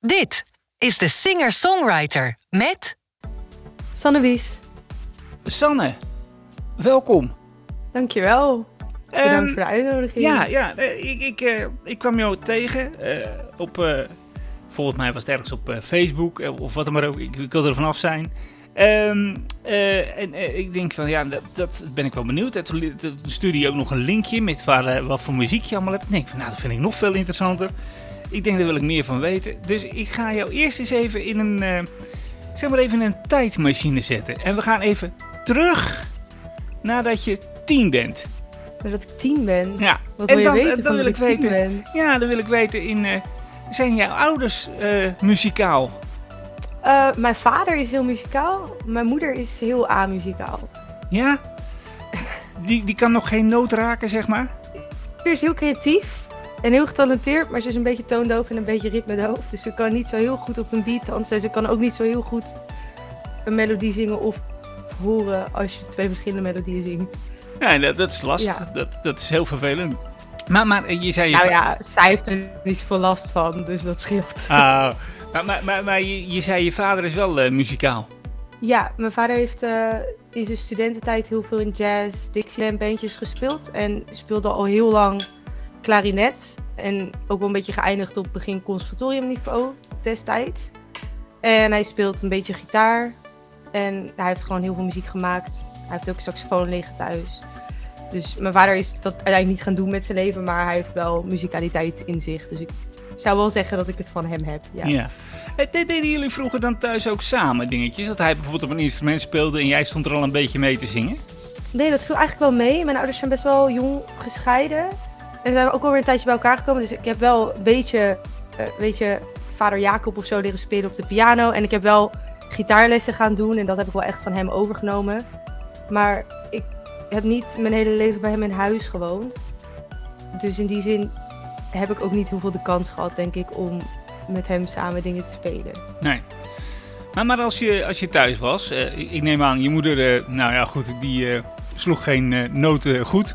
Dit is de singer-songwriter met Sanne Wies, Sanne, welkom. dankjewel. Bedankt Ehm, voor de uitnodiging. Ja, ja eh, ik, ik, eh, ik kwam jou tegen eh, op, eh, volgens mij was het ergens op eh, Facebook of wat dan maar ook. Ik, ik wilde er vanaf zijn. Ehm, eh, en ik denk van ja, dat, dat ben ik wel benieuwd. En toen, stuurde je ook nog een linkje met waar, wat voor muziek je allemaal hebt. Ik denk van nou, dat vind ik nog veel interessanter. Ik denk daar wil ik meer van weten. Dus ik ga jou eerst eens even in een, eh, zeg maar even in een tijdmachine zetten. En we gaan even terug nadat je tien bent. Maar dat ik tien ben. Ja, Wat en wil je dan, weten dan van wil ik weten. ben? Ja, dan wil ik weten in. eh, zijn jouw ouders eh, muzikaal? Eh, mijn vader is heel muzikaal. Mijn moeder is heel amuzikaal. Ja? Die, die kan nog geen noot raken, zeg maar? Ze is heel creatief en heel getalenteerd, maar ze is een beetje toondoof en een beetje ritmedoof. Dus ze kan niet zo heel goed op een beat dansen. En ze kan ook niet zo heel goed een melodie zingen of horen als je twee verschillende melodieën zingt. Ja, dat, dat is lastig. Ja. Dat, dat is heel vervelend. Maar, maar eh, je zei... Je Nou ja, zij heeft er niet zoveel last van, dus dat scheelt. Ah, maar maar, maar, maar je, je zei je vader is wel eh, muzikaal. Ja, mijn vader heeft eh, in zijn studententijd heel veel in jazz, Dixieland bandjes gespeeld. En speelde al heel lang klarinet. En ook wel een beetje geëindigd op begin conservatoriumniveau destijds. En hij speelt een beetje gitaar. En hij heeft gewoon heel veel muziek gemaakt. Hij heeft ook saxofoon liggen thuis. Dus mijn vader is dat uiteindelijk niet gaan doen met zijn leven, maar hij heeft wel muzikaliteit in zich. Dus ik zou wel zeggen dat ik het van hem heb. Ja. Ja. De- Deden jullie vroeger dan thuis ook samen dingetjes? Dat hij bijvoorbeeld op een instrument speelde en jij stond er al een beetje mee te zingen? Nee, dat viel eigenlijk wel mee. Mijn ouders zijn best wel jong gescheiden. En zijn ook wel weer een tijdje bij elkaar gekomen. Dus ik heb wel een beetje, eh, weet je, vader Jacob of zo leren spelen op de piano. En ik heb wel gitaarlessen gaan doen. En dat heb ik wel echt van hem overgenomen. Maar ik heb niet mijn hele leven bij hem in huis gewoond. Dus in die zin heb ik ook niet heel veel de kans gehad, denk ik, om met hem samen dingen te spelen. Nee. Maar, maar als, je, als je thuis was, eh, ik neem aan, je moeder, eh, nou ja goed, die sloeg geen noten goed.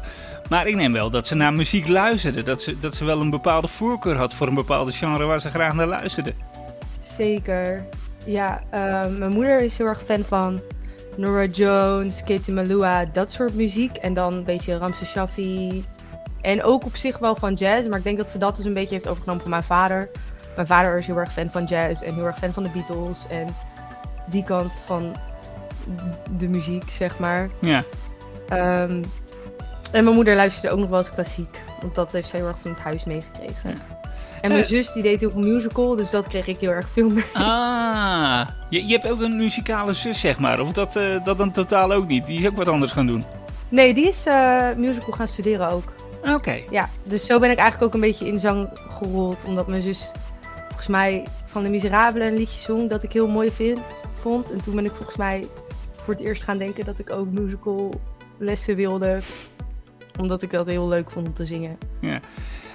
Maar ik neem wel dat ze naar muziek luisterde. Dat ze, dat ze wel een bepaalde voorkeur had voor een bepaalde genre waar ze graag naar luisterde. Zeker. Ja, eh, mijn moeder is heel erg fan van Nora Jones, Katie Malua, dat soort muziek. En dan een beetje Ramse Shaffi. En ook op zich wel van jazz, maar ik denk dat ze dat dus een beetje heeft overgenomen van mijn vader. Mijn vader is heel erg fan van jazz en heel erg fan van de Beatles. En die kant van de muziek, zeg maar. Ja, Ehm, en mijn moeder luisterde ook nog wel eens klassiek. Want dat heeft zij heel erg van het huis meegekregen. Ja. En mijn Eh. zus die deed veel musical, dus dat kreeg ik heel erg veel mee. Ah, je, je hebt ook een muzikale zus, zeg maar. Of dat, eh, dat dan totaal ook niet. Die is ook wat anders gaan doen. Nee, die is eh, musical gaan studeren ook. Oké. Ja, dus zo ben ik eigenlijk ook een beetje in zang gerold. Omdat mijn zus volgens mij van de Miserabelen een liedje zong dat ik heel mooi vind, vond. En toen ben ik volgens mij voor het eerst gaan denken dat ik ook musical lessen wilde. Omdat ik dat heel leuk vond om te zingen. Ja.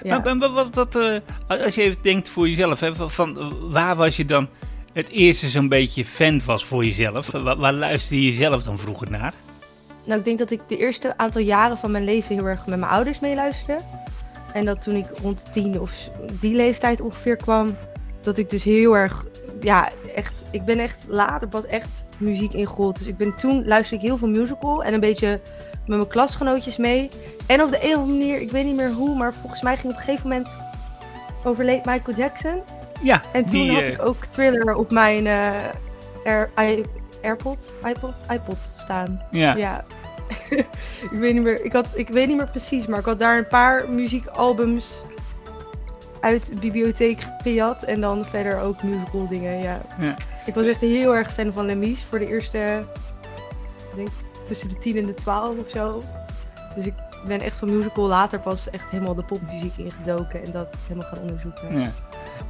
Ja. Maar, maar wat, wat, eh, als je even denkt voor jezelf, hè, van, waar was je dan het eerste zo'n beetje fan was voor jezelf? Waar, waar luisterde je zelf dan vroeger naar? Nou, ik denk dat ik de eerste aantal jaren van mijn leven heel erg met mijn ouders meeluisterde. En dat toen ik rond de tien of die leeftijd ongeveer kwam, dat ik dus heel erg, ja, echt, ik ben echt later pas echt muziek ingerold. Dus ik ben toen luisterde ik heel veel musical en een beetje met mijn klasgenootjes mee. En op de een of andere manier, ik weet niet meer hoe, maar volgens mij ging op een gegeven moment overleed Michael Jackson. Ja, En toen die, had eh, ik ook Thriller op mijn eh Air, i- AirPod, iPod, iPod staan. ja. Ja. ik, weet niet meer, ik, had, ik weet niet meer precies, maar ik had daar een paar muziekalbums uit de bibliotheek gejat. En dan verder ook musical dingen, ja. Ja. Ik was echt heel erg fan van Lemies voor de eerste, ik denk tussen de 10 en de 12 of zo. Dus ik ben echt van musical later pas echt helemaal de popmuziek ingedoken en dat helemaal gaan onderzoeken. Ja.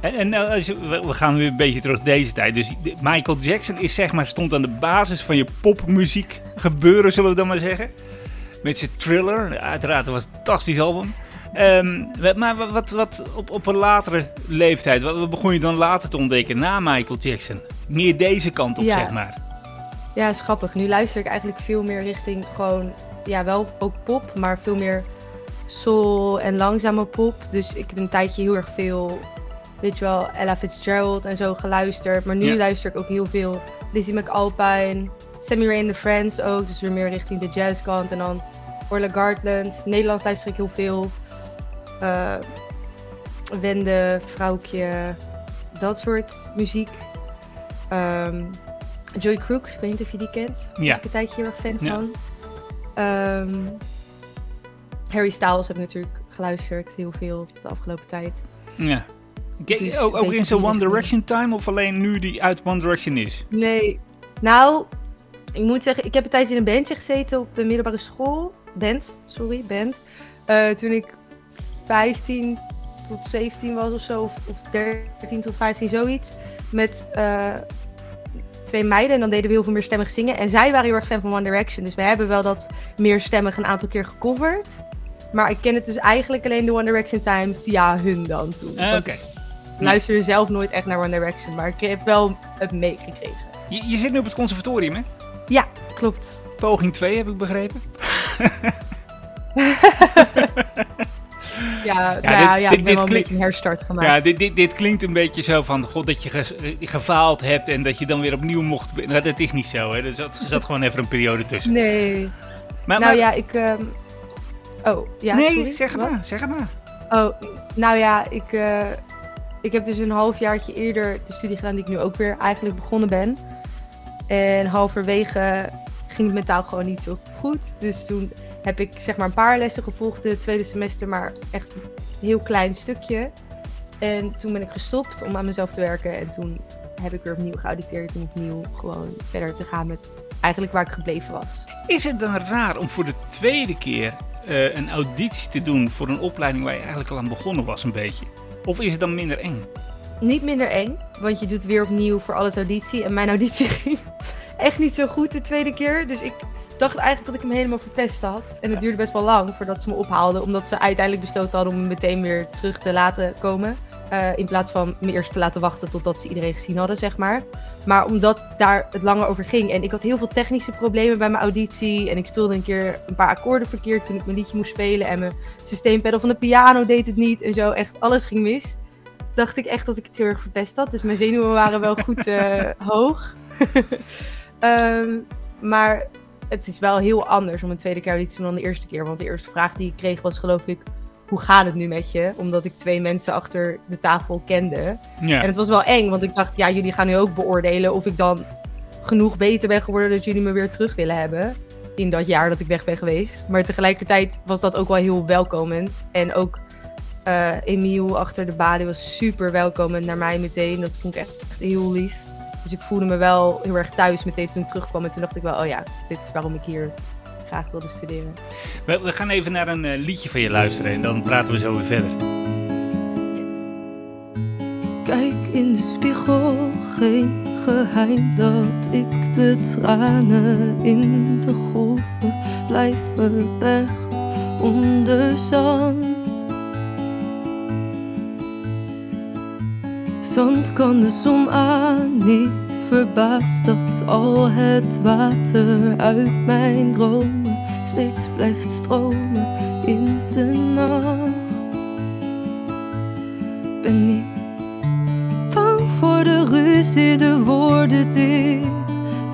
En, en nou, als je, we gaan weer een beetje terug deze tijd. Dus Michael Jackson is, zeg maar, stond aan de basis van je popmuziek gebeuren, zullen we dan maar zeggen. Met zijn thriller. Uiteraard, dat was een fantastisch album. Ehm, maar wa- wat, wat op, op een latere leeftijd, wat, wat begon je dan later te ontdekken na Michael Jackson? Meer deze kant op, Ja. zeg maar. Ja, is grappig. Nu luister ik eigenlijk veel meer richting gewoon, ja, wel ook pop, maar veel meer soul en langzame pop. Dus ik heb een tijdje heel erg veel weet je wel, Ella Fitzgerald en zo geluisterd. Maar nu luister ik ook heel veel Lizzie McAlpine, Sammy Ray and the Friends ook. Dus weer meer richting de jazzkant. En dan Orla Gartland. Nederlands luister ik heel veel. Eh Wende, Vrouwtje, dat soort muziek. Ehm, Joy Crooks, ik weet niet of je die kent. Ja. ik een tijdje heel erg fan Ja. van. Ehm, Harry Styles heb ik natuurlijk geluisterd heel veel de afgelopen tijd. Ja. Dus ook, ook in zo'n die One. Direction time of alleen nu die uit One Direction is? Nee, nou, ik moet zeggen, ik heb een tijdje in een bandje gezeten op de middelbare school. Band, sorry, band. Eh, toen ik 15 tot 17 was of zo, of, of 13 tot 15, zoiets. Met eh, twee meiden en dan deden we heel veel meer stemmig zingen. En zij waren heel erg fan van One Direction, dus we hebben wel dat meer stemmig een aantal keer gecoverd. Maar ik ken het dus eigenlijk alleen de One Direction time via hun dan toen. Want Oké. Ik luisterde zelf nooit echt naar One Direction, maar ik heb wel het meegekregen. Je, je zit nu op het conservatorium, hè? Ja, klopt. Poging 2 heb ik begrepen. Ja, dit- nou ja, ja, dit- ik ben dit wel een klinkt- beetje een herstart gemaakt. Ja, dit, dit, dit klinkt een beetje zo van god, dat je eh, gefaald hebt en dat je dan weer opnieuw mocht. Nou, dat is niet zo, hè? Er zat, er zat gewoon even een periode tussen. Nee. Maar, nou maar- ja, ik... ehm, Oh, ja, nee, sorry, zeg het maar, zeg het maar. Oh, nou ja, ik, eh, ik heb dus een halfjaartje eerder de studie gedaan die ik nu ook weer eigenlijk begonnen ben. En halverwege ging het mentaal gewoon niet zo goed. Dus toen heb ik zeg maar een paar lessen gevolgd in het tweede semester, maar echt een heel klein stukje. En toen ben ik gestopt om aan mezelf te werken. En toen heb ik weer opnieuw geauditeerd en opnieuw gewoon verder te gaan met eigenlijk waar ik gebleven was. Is het dan raar om voor de tweede keer eh, een auditie te doen voor een opleiding waar je eigenlijk al aan begonnen was een beetje? Of is het dan minder eng? niet minder eng, want je doet weer opnieuw voor alles auditie. En mijn auditie ging echt niet zo goed de tweede keer. Dus ik dacht eigenlijk dat ik hem helemaal verpest had. En het duurde best wel lang voordat ze me ophaalden. Omdat ze uiteindelijk besloten hadden om me meteen weer terug te laten komen. Eh, in plaats van me eerst te laten wachten totdat ze iedereen gezien hadden, zeg maar. Maar omdat daar het langer over ging. En ik had heel veel technische problemen bij mijn auditie. En ik speelde een keer een paar akkoorden verkeerd toen ik mijn liedje moest spelen. En mijn systeempedal van de piano deed het niet. En zo, echt alles ging mis dacht ik echt dat ik het heel erg verpest had. Dus mijn zenuwen waren wel goed eh, hoog. Ehm, maar het is wel heel anders om een tweede keer auditie te doen dan de eerste keer. Want de eerste vraag die ik kreeg was geloof ik... Hoe gaat het nu met je? Omdat ik twee mensen achter de tafel kende. Ja. En het was wel eng, want ik dacht... Ja, jullie gaan nu ook beoordelen of ik dan genoeg beter ben geworden... dat jullie me weer terug willen hebben. In dat jaar dat ik weg ben geweest. Maar tegelijkertijd was dat ook wel heel welkomend. En ook eh Emiel achter de balie was super welkomend naar mij meteen. Dat vond ik echt, echt heel lief. Dus ik voelde me wel heel erg thuis meteen toen ik terugkwam. En toen dacht ik wel, oh ja, dit is waarom ik hier graag wilde studeren. We, we gaan even naar een eh, liedje van je luisteren en dan praten we zo weer verder. Kijk in de spiegel, geen geheim dat ik de tranen in de golven blijven bergen onder zand. Zand kan de zon aan, niet verbaasd dat al het water uit mijn dromen steeds blijft stromen in de nacht. Ben niet bang voor de ruzie, de woorden die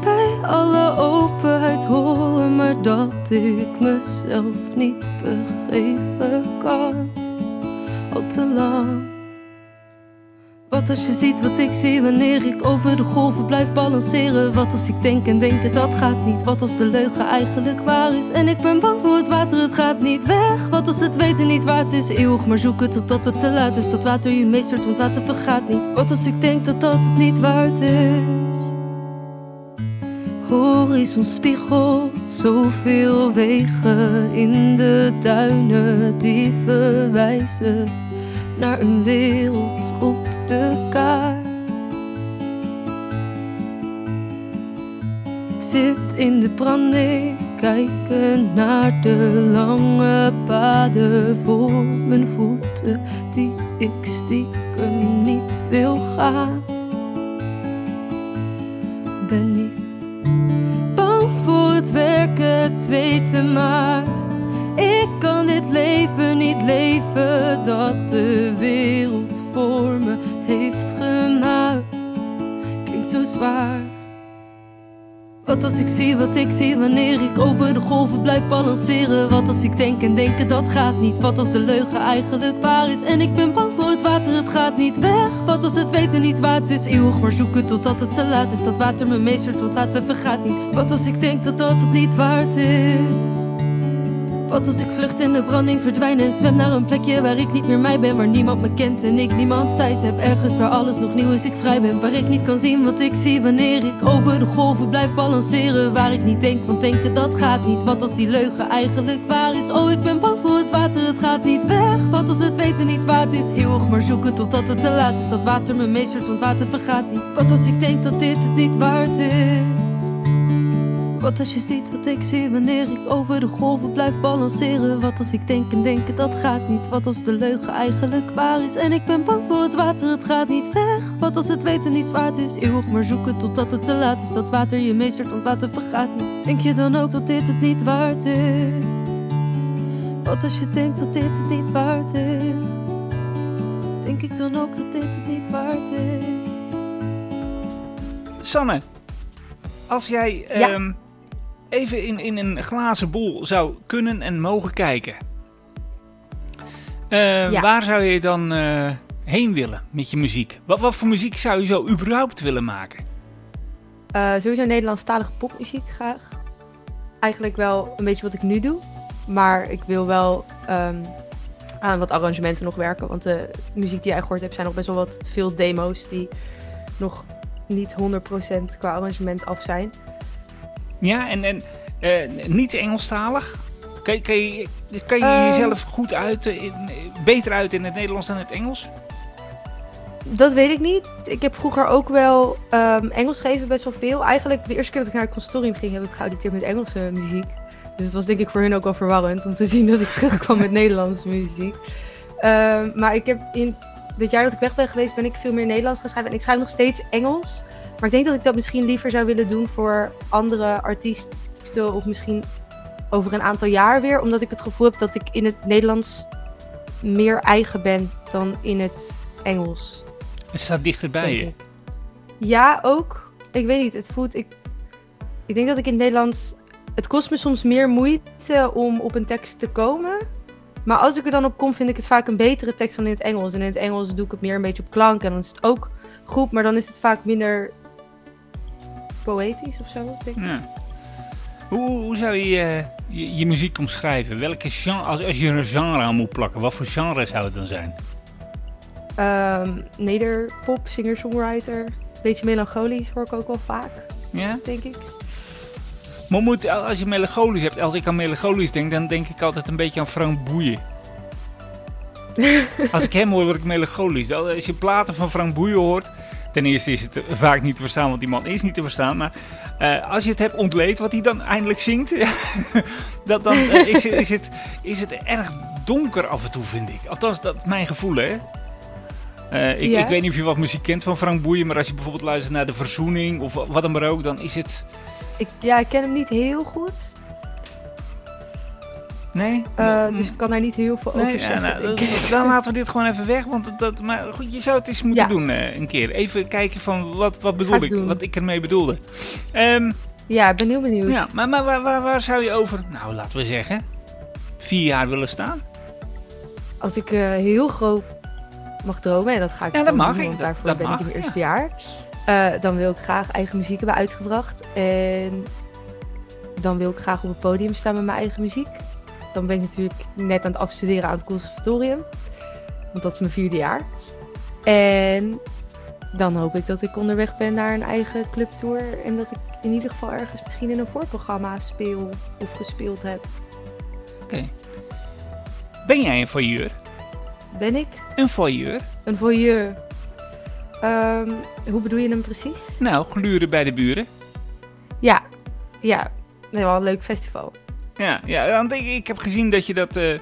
bij alle openheid horen, maar dat ik mezelf niet vergeven kan. Al te lang. Wat als je ziet wat ik zie wanneer ik over de golven blijf balanceren? Wat als ik denk en denk dat gaat niet? Wat als de leugen eigenlijk waar is? En ik ben bang voor het water, het gaat niet weg. Wat als het weten niet waard is? Eeuwig maar zoeken totdat het te laat is. Dat water je meestert, want water vergaat niet. Wat als ik denk dat dat het niet waard is? Horizon spiegelt zoveel wegen in de duinen die verwijzen naar een wereld op Zit in de branding, kijken naar de lange paden voor mijn voeten, die ik stiekem niet wil gaan. Ben niet bang voor het werken, het zweten, maar ik kan dit leven niet leven dat de wereld Wat als ik zie wat ik zie wanneer ik over de golven blijf balanceren? Wat als ik denk en denken dat gaat niet? Wat als de leugen eigenlijk waar is? En ik ben bang voor het water, het gaat niet weg. Wat als het weten niet waard is? Eeuwig maar zoeken totdat het te laat is. Dat water me meestert, tot water vergaat niet. Wat als ik denk dat dat het niet waard is? Wat als ik vlucht in de branding, verdwijn en zwem naar een plekje waar ik niet meer mij ben, waar niemand me kent en ik niemands tijd heb. Ergens waar alles nog nieuw is, ik vrij ben, waar ik niet kan zien wat ik zie wanneer ik over de golven blijf balanceren. Waar ik niet denk, want denken dat gaat niet. Wat als die leugen eigenlijk waar is? Oh, ik ben bang voor het water, het gaat niet weg. Wat als het weten niet waard is? Eeuwig maar zoeken totdat het te laat is. Dat water me meestert, want water vergaat niet. Wat als ik denk dat dit het niet waard is? Wat als je ziet wat ik zie wanneer ik over de golven blijf balanceren? Wat als ik denk en denken dat gaat niet? Wat als de leugen eigenlijk waar is? En ik ben bang voor het water, het gaat niet weg. Wat als het weten niet waard is? Eeuwig maar zoeken totdat het te laat is. Dat water je meestert, want water vergaat niet. Denk je dan ook dat dit het niet waard is? Wat als je denkt dat dit het niet waard is? Denk ik dan ook dat dit het niet waard is? Sanne, als jij Ja. ehm, even in, in een glazen bol zou kunnen en mogen kijken. eh, Ja. Waar zou je dan eh, heen willen met je muziek? Wat, wat voor muziek zou je zo überhaupt willen maken? Eh, sowieso Nederlandstalige popmuziek graag. Eigenlijk wel een beetje wat ik nu doe. Maar ik wil wel ehm, aan wat arrangementen nog werken. Want de muziek die jij gehoord hebt zijn nog best wel wat veel demo's die nog niet 100% qua arrangement af zijn. Ja, en, en eh, niet Engelstalig? Kan, je- kan je, kan je Eh. jezelf goed uit, in, beter uit in het Nederlands dan het Engels? Dat weet ik niet. Ik heb vroeger ook wel ehm, Engels gegeven best wel veel. Eigenlijk de eerste keer dat ik naar het conservatorium ging, heb ik geauditeerd met Engelse muziek. Dus het was denk ik voor hun ook wel verwarrend om te zien dat ik terugkwam met Nederlandse muziek. Ehm, maar ik heb in dit jaar dat ik weg ben geweest, ben ik veel meer Nederlands gaan schrijven. En ik schrijf nog steeds Engels. Maar ik denk dat ik dat misschien liever zou willen doen voor andere artiesten. Of misschien over een aantal jaar weer. Omdat ik het gevoel heb dat ik in het Nederlands meer eigen ben dan in het Engels. Het staat dichterbij je. Ja, ook. Ik weet niet. Het voelt. Ik, ik denk dat ik in het Nederlands. Het kost me soms meer moeite om op een tekst te komen. Maar als ik er dan op kom, vind ik het vaak een betere tekst dan in het Engels. En in het Engels doe ik het meer een beetje op klank. En dan is het ook goed, maar dan is het vaak minder poëtisch of zo. Denk ik. Ja. Hoe, hoe zou je, eh, je je muziek omschrijven? Welke genre, als, als je een genre aan moet plakken, wat voor genre zou het dan zijn? Ehm, nederpop, singer-songwriter. Beetje melancholisch hoor ik ook wel vaak, Ja? denk ik. Maar moet, als je melancholisch hebt, als ik aan melancholisch denk, dan denk ik altijd een beetje aan Frank Boeien. als ik hem hoor, word ik melancholisch. Als je platen van Frank Boeien hoort, ten eerste is het vaak niet te verstaan, want die man is niet te verstaan. Maar eh, als je het hebt ontleed wat hij dan eindelijk zingt, dat, dan eh, is, is, het, is het erg donker af en toe, vind ik. Althans, dat is mijn gevoel, hè. Eh, ik, Ja. ik weet niet of je wat muziek kent van Frank Boeien, maar als je bijvoorbeeld luistert naar De Verzoening of wat dan maar ook, dan is het... ik. Ja, ik ken hem niet heel goed. Nee? eh, Mm. dus ik kan daar niet heel veel Nee, over ja, zeggen. nou, denk ik. dan laten we dit gewoon even weg. Want dat, dat, maar goed, je zou het eens moeten Ja. doen eh, een keer. Even kijken van wat, wat bedoel ik doen. wat ik ermee bedoelde. Ehm, Ja, ik ben heel benieuwd. ja, maar, maar waar, waar, waar zou je over, nou laten we zeggen, vier jaar willen staan? Als ik eh, heel groot mag dromen, en dat ga ik Ja, dat mag doen, want daarvoor dat ben mag, ik in het ja. eerste jaar. Dan wil ik graag eigen muziek hebben uitgebracht. En dan wil ik graag op het podium staan met mijn eigen muziek. Dan ben ik natuurlijk net aan het afstuderen aan het conservatorium. Want dat is mijn vierde jaar. En dan hoop ik dat ik onderweg ben naar een eigen clubtour. En dat ik in ieder geval ergens misschien in een voorprogramma speel of gespeeld heb. Ben jij een voyeur? Ben ik Een voyeur? een voyeur? Ehm, hoe bedoel je hem precies? Nou, gluren bij de buren. Ja, ja. Nee, wel een leuk festival. Ja, ja want ik, ik heb gezien dat je dat. eh, eh,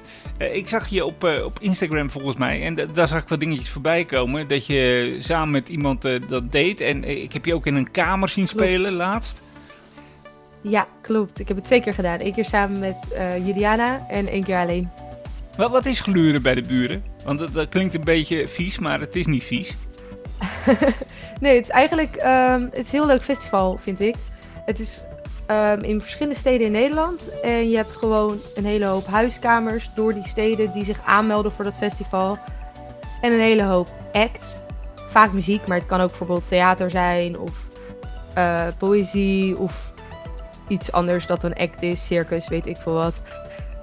ik zag je op, eh, op Instagram volgens mij. En da- daar zag ik wat dingetjes voorbij komen. Dat je samen met iemand dat deed. En ik heb je ook in een kamer zien Klopt. spelen laatst. Ja, klopt. Ik heb het twee keer gedaan. Eén keer samen met Juliana en één keer alleen. Wat, wat is gluren bij de buren? Want dat, dat klinkt een beetje vies, maar het is niet vies. nee, het is eigenlijk ehm, het is een heel leuk festival, vind ik. Het is ehm, in verschillende steden in Nederland. En je hebt gewoon een hele hoop huiskamers door die steden die zich aanmelden voor dat festival. En een hele hoop acts. Vaak muziek, maar het kan ook bijvoorbeeld theater zijn of eh, poëzie of iets anders dat een act is, circus, weet ik veel wat.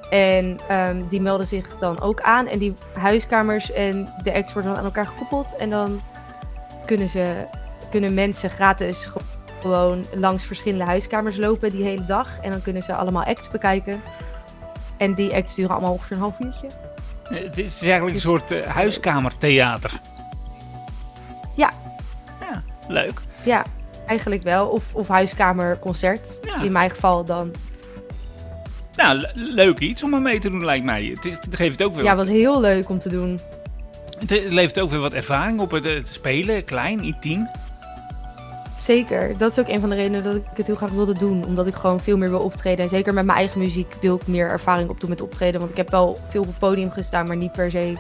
En ehm, die melden zich dan ook aan. En die huiskamers en de acts worden dan aan elkaar gekoppeld. En dan kunnen, ze, kunnen mensen gratis gewoon langs verschillende huiskamers lopen die hele dag. En dan kunnen ze allemaal acts bekijken. En die acts duren allemaal ongeveer een half uurtje. Eh, Het is eigenlijk een Dus- soort eh, huiskamertheater. Ja. Ja, leuk. Ja, eigenlijk wel. Of, of huiskamerconcert. Ja. In mijn geval dan. Nou, le- leuk iets om er mee te doen, lijkt mij. Het, is- het geeft ook weer, Ja, wat, was heel leuk om te doen. het levert ook weer wat ervaring op. Het, het spelen, klein, intiem. Zeker. Dat is ook een van de redenen dat ik het heel graag wilde doen. Omdat ik gewoon veel meer wil optreden. En zeker met mijn eigen muziek wil ik meer ervaring opdoen met optreden. Want ik heb wel veel op het podium gestaan, maar niet per se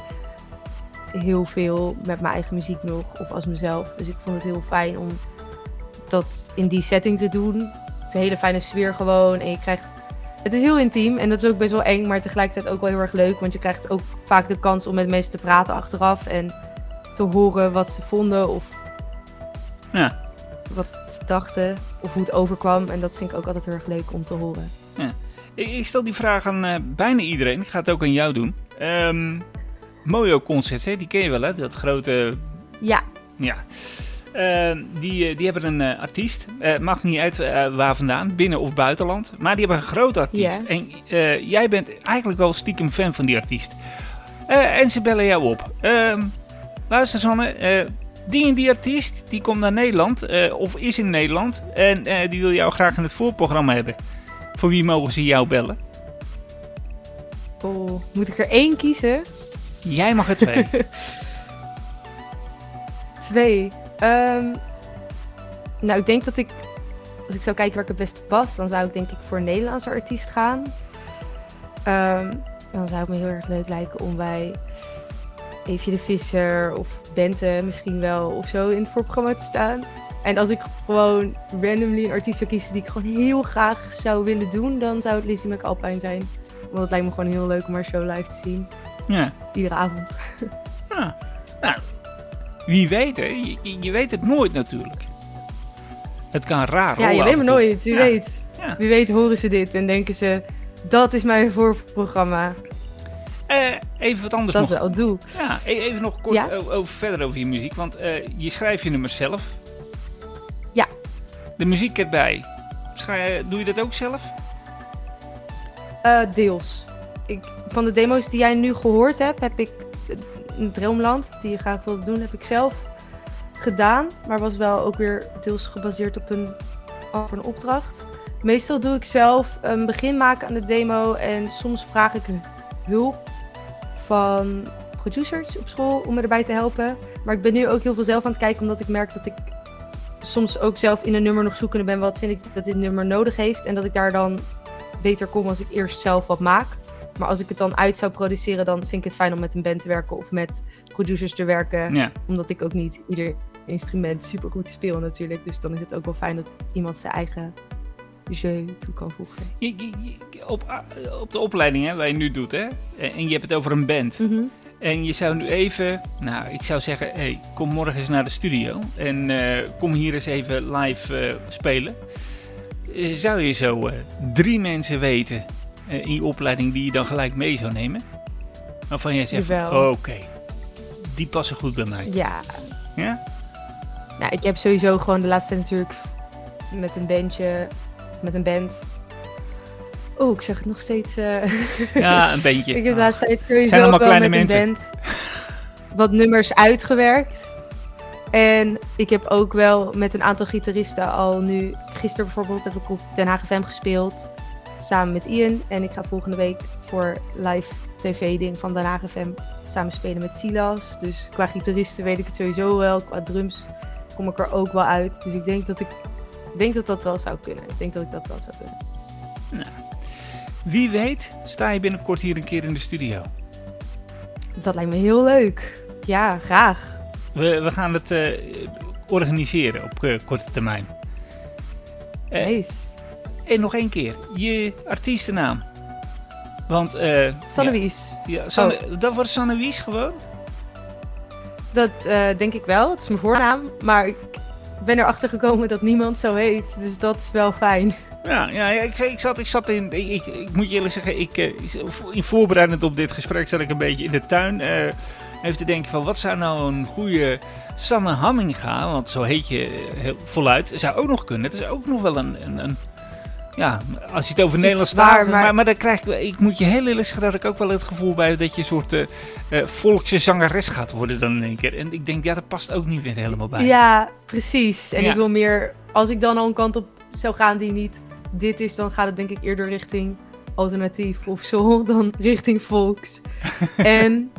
heel veel met mijn eigen muziek nog. Of als mezelf. Dus ik vond het heel fijn om dat in die setting te doen. Het is een hele fijne sfeer gewoon. En je krijgt... Het is heel intiem en dat is ook best wel eng, maar tegelijkertijd ook wel heel erg leuk. Want je krijgt ook vaak de kans om met mensen te praten achteraf. En te horen wat ze vonden of Ja. Wat dachten of hoe het overkwam. En dat vind ik ook altijd heel erg leuk om te horen. Ik, ik stel die vraag aan eh, bijna iedereen. Ik ga het ook aan jou doen. Ehm Mojo Concerts, hè? die ken je wel, hè? Dat grote... Ja, Ja. Ehm, die, eh, die hebben een eh, artiest. Eh, maakt niet uit waar vandaan, binnen of buitenland. Maar die hebben een grote artiest. Ja. En jij bent eigenlijk wel stiekem fan van die artiest. En ze bellen jou op. Ehm luister Sanne, die en die artiest, die komt naar Nederland. eh, of is in Nederland. En eh, die wil jou graag in het voorprogramma hebben. Voor wie mogen ze jou bellen? oh, moet ik er één kiezen? Jij mag er twee. Twee. Ehm, nou, ik denk dat ik, als ik zou kijken waar ik het beste pas, dan zou ik denk ik voor een Nederlandse artiest gaan. Ehm, dan zou het me heel erg leuk lijken om bij Eefje de Visser of Bente misschien wel of zo in het voorprogramma te staan. En als ik gewoon randomly een artiest zou kiezen die ik gewoon heel graag zou willen doen, dan zou het Lizzie McAlpine zijn. Want het lijkt me gewoon heel leuk om haar show live te zien. ja. Iedere avond. Ja. Nou, wie weet hè. Je, weet het nooit natuurlijk. Het kan raar Ja, je weet maar toe. nooit. Wie Ja. weet. Ja. Wie weet horen ze dit en denken ze... Dat is mijn voorprogramma. Eh, even wat anders Dat is nog. wel doel. Ja, e- even nog kort Ja? over, verder over je muziek. Want eh, je schrijft je nummers zelf. Ja. De muziek erbij. Schrij- doe je dat ook zelf? Eh, deels. Ik, van de demo's die jij nu gehoord hebt, heb ik Droomland, die je graag wilde doen, heb ik zelf gedaan. Maar was wel ook weer deels gebaseerd op een, op een opdracht. Meestal doe ik zelf een begin maken aan de demo en soms vraag ik hulp van producers op school om me erbij te helpen. Maar ik ben nu ook heel veel zelf aan het kijken, omdat ik merk dat ik soms ook zelf in een nummer nog zoekende ben. Wat vind ik dat dit nummer nodig heeft? En dat ik daar dan beter kom als ik eerst zelf wat maak. Maar als ik het dan uit zou produceren, dan vind ik het fijn om met een band te werken of met producers te werken. Ja. Omdat ik ook niet ieder instrument super goed speel natuurlijk. Dus dan is het ook wel fijn dat iemand zijn eigen jeu toe kan voegen. Je, je- je- op, op de opleiding hè, waar je nu doet, hè? En je hebt het over een band. Mhm. En je zou nu even, nou, ik zou zeggen, hey, kom morgen eens naar de studio. En eh, kom hier eens even live eh, spelen. Eh, Zou je zo drie mensen weten in je opleiding die je dan gelijk mee zou nemen? Waarvan jij zegt, oké, die passen goed bij mij. Ja. Ja? Nou, ik heb sowieso gewoon de laatste tijd natuurlijk met een bandje, met een band. Oh, ik zeg het nog steeds. eh, Ja, een bandje. Ik heb de laatste tijd sowieso Zijn allemaal wel kleine met mensen. een band wat nummers uitgewerkt. En ik heb ook wel met een aantal gitaristen al nu... Gisteren bijvoorbeeld heb ik op Den Haag FM gespeeld. Samen met Ian. En ik ga volgende week voor live tv-ding van Den Haag FM samen spelen met Silas. Dus qua gitaristen weet ik het sowieso wel. Qua drums kom ik er ook wel uit. Dus ik denk dat ik... Ik denk dat dat wel zou kunnen. Ik denk dat ik dat wel zou kunnen. Wie weet sta je binnenkort hier een keer in de studio. Dat lijkt me heel leuk. Ja, graag. We, we gaan het eh, organiseren op eh, korte termijn. Nice. En nog één keer, je artiestennaam. Want, eh Sanne ja, Wies. ja, Sanne, dat wordt Sanne Wies gewoon? Dat denk ik wel. Het is mijn voornaam. Maar ik ben erachter gekomen dat niemand zo heet. Dus dat is wel fijn. Ja, ja, ik, ik, zat, ik zat in. Ik, moet je eerlijk zeggen, ik, eh, in voorbereidend op dit gesprek zat ik een beetje in de tuin. eh, even te denken van wat zou nou een goede Sanne Hamminga, want zo heet je eh, voluit, zou ook nog kunnen. Het is ook nog wel een. een, een ja, als je het over Nederlands waar, staat, maar, maar- maar dan krijg ik, ik moet je heel eerlijk zeggen dat ik ook wel het gevoel bij heb dat je een soort eh eh, volkse zangeres gaat worden dan in één keer. En ik denk, ja, dat past ook niet weer helemaal bij. Ja, precies. En Ja. ik wil meer... Als ik dan al een kant op zou gaan die niet dit is... dan gaat het denk ik eerder richting alternatief of soul... dan richting volks. en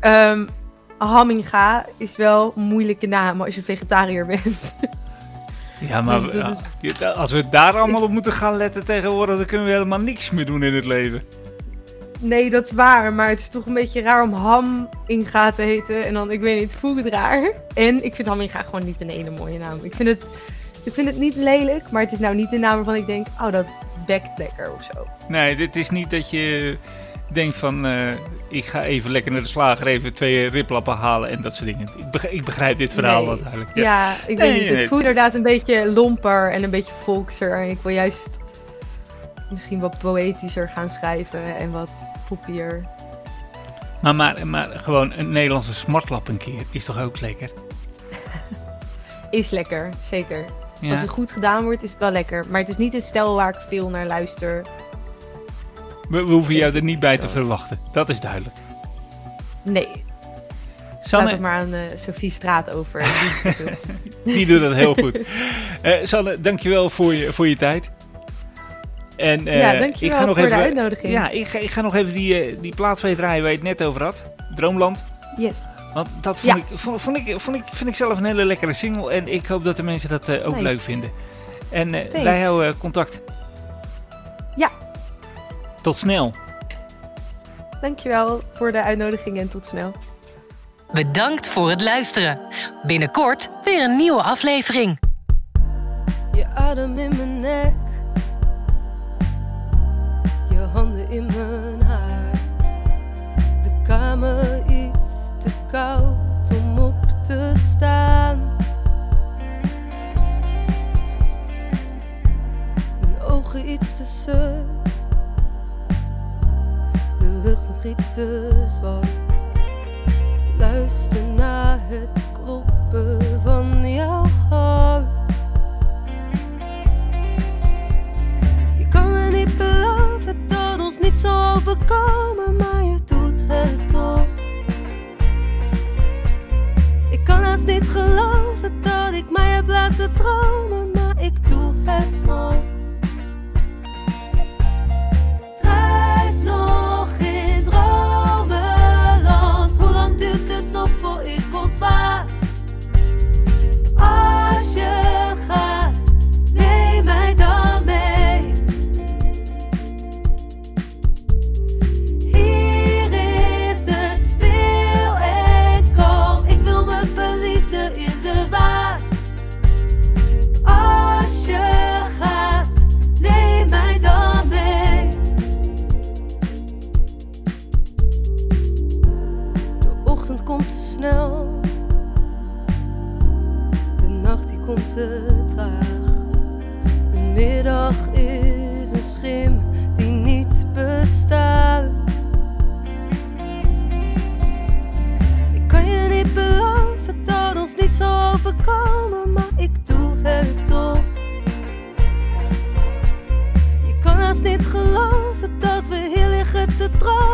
ehm Hamminga is wel een moeilijke naam als je vegetariër bent. Ja, maar Dus dat is- ja, als we daar allemaal op moeten gaan letten tegenwoordig, dan kunnen we helemaal niks meer doen in het leven. Nee, dat is waar. Maar het is toch een beetje raar om ham Inga te heten. En dan, ik weet niet, het voelt raar. En ik vind Hamminga gewoon niet een hele mooie naam. Ik vind het, ik vind het niet lelijk, maar het is nou niet de naam waarvan ik denk, oh, dat bekt lekker of zo. Nee, dit is niet dat je denkt van, eh, ik ga even lekker naar de slager, even twee riplappen halen en dat soort dingen. Ik begrijp, ik begrijp dit verhaal Nee. wel duidelijk. Ja, Ja. ik Nee, weet niet. nee, Het voelt inderdaad een beetje lomper en een beetje volkser. En ik wil juist misschien wat poëtischer gaan schrijven en wat poppier. Maar, maar, maar gewoon een Nederlandse smartlap een keer is toch ook lekker? Is lekker, zeker. Als het goed gedaan wordt, is het wel lekker. Maar het is niet het stijl waar ik veel naar luister. We, we hoeven jou er niet bij te verwachten, dat is duidelijk. Nee, laat Sanne, het maar aan eh, Sophie Straat over. Die doet dat heel goed. Eh Sanne, dankjewel voor je, voor je tijd. En, eh, ja, dankjewel ik ga nog voor even, de uitnodiging. Ja, ik ga, ik ga nog even die, eh, die plaat van je draaien waar je het net over had. Droomland. Yes. Want dat vond, Ja. ik, vond, vond ik, vond ik, vind ik zelf een hele lekkere single. En ik hoop dat de mensen dat eh, ook Nice. leuk vinden. En eh, Thanks. wij houden eh, contact. Tot snel. Dankjewel voor de uitnodiging en tot snel. Bedankt voor het luisteren. Binnenkort weer een nieuwe aflevering. Je adem in mijn nek, je handen in mijn haar. De kamer iets te koud om op te staan. Mijn ogen iets te suf, lucht nog iets te zwak. Luister naar het kloppen van jouw hart. Je kan me niet beloven dat ons niet zal overkomen, maar je doet het toch. Ik kan haast niet geloven dat ik mij heb laten Als je gaat, neem mij dan mee. De ochtend komt te snel. De nacht die komt te traag. De middag is een schim niet zal overkomen, maar ik doe het toch. Je kan haast niet geloven dat we hier liggen te dromen.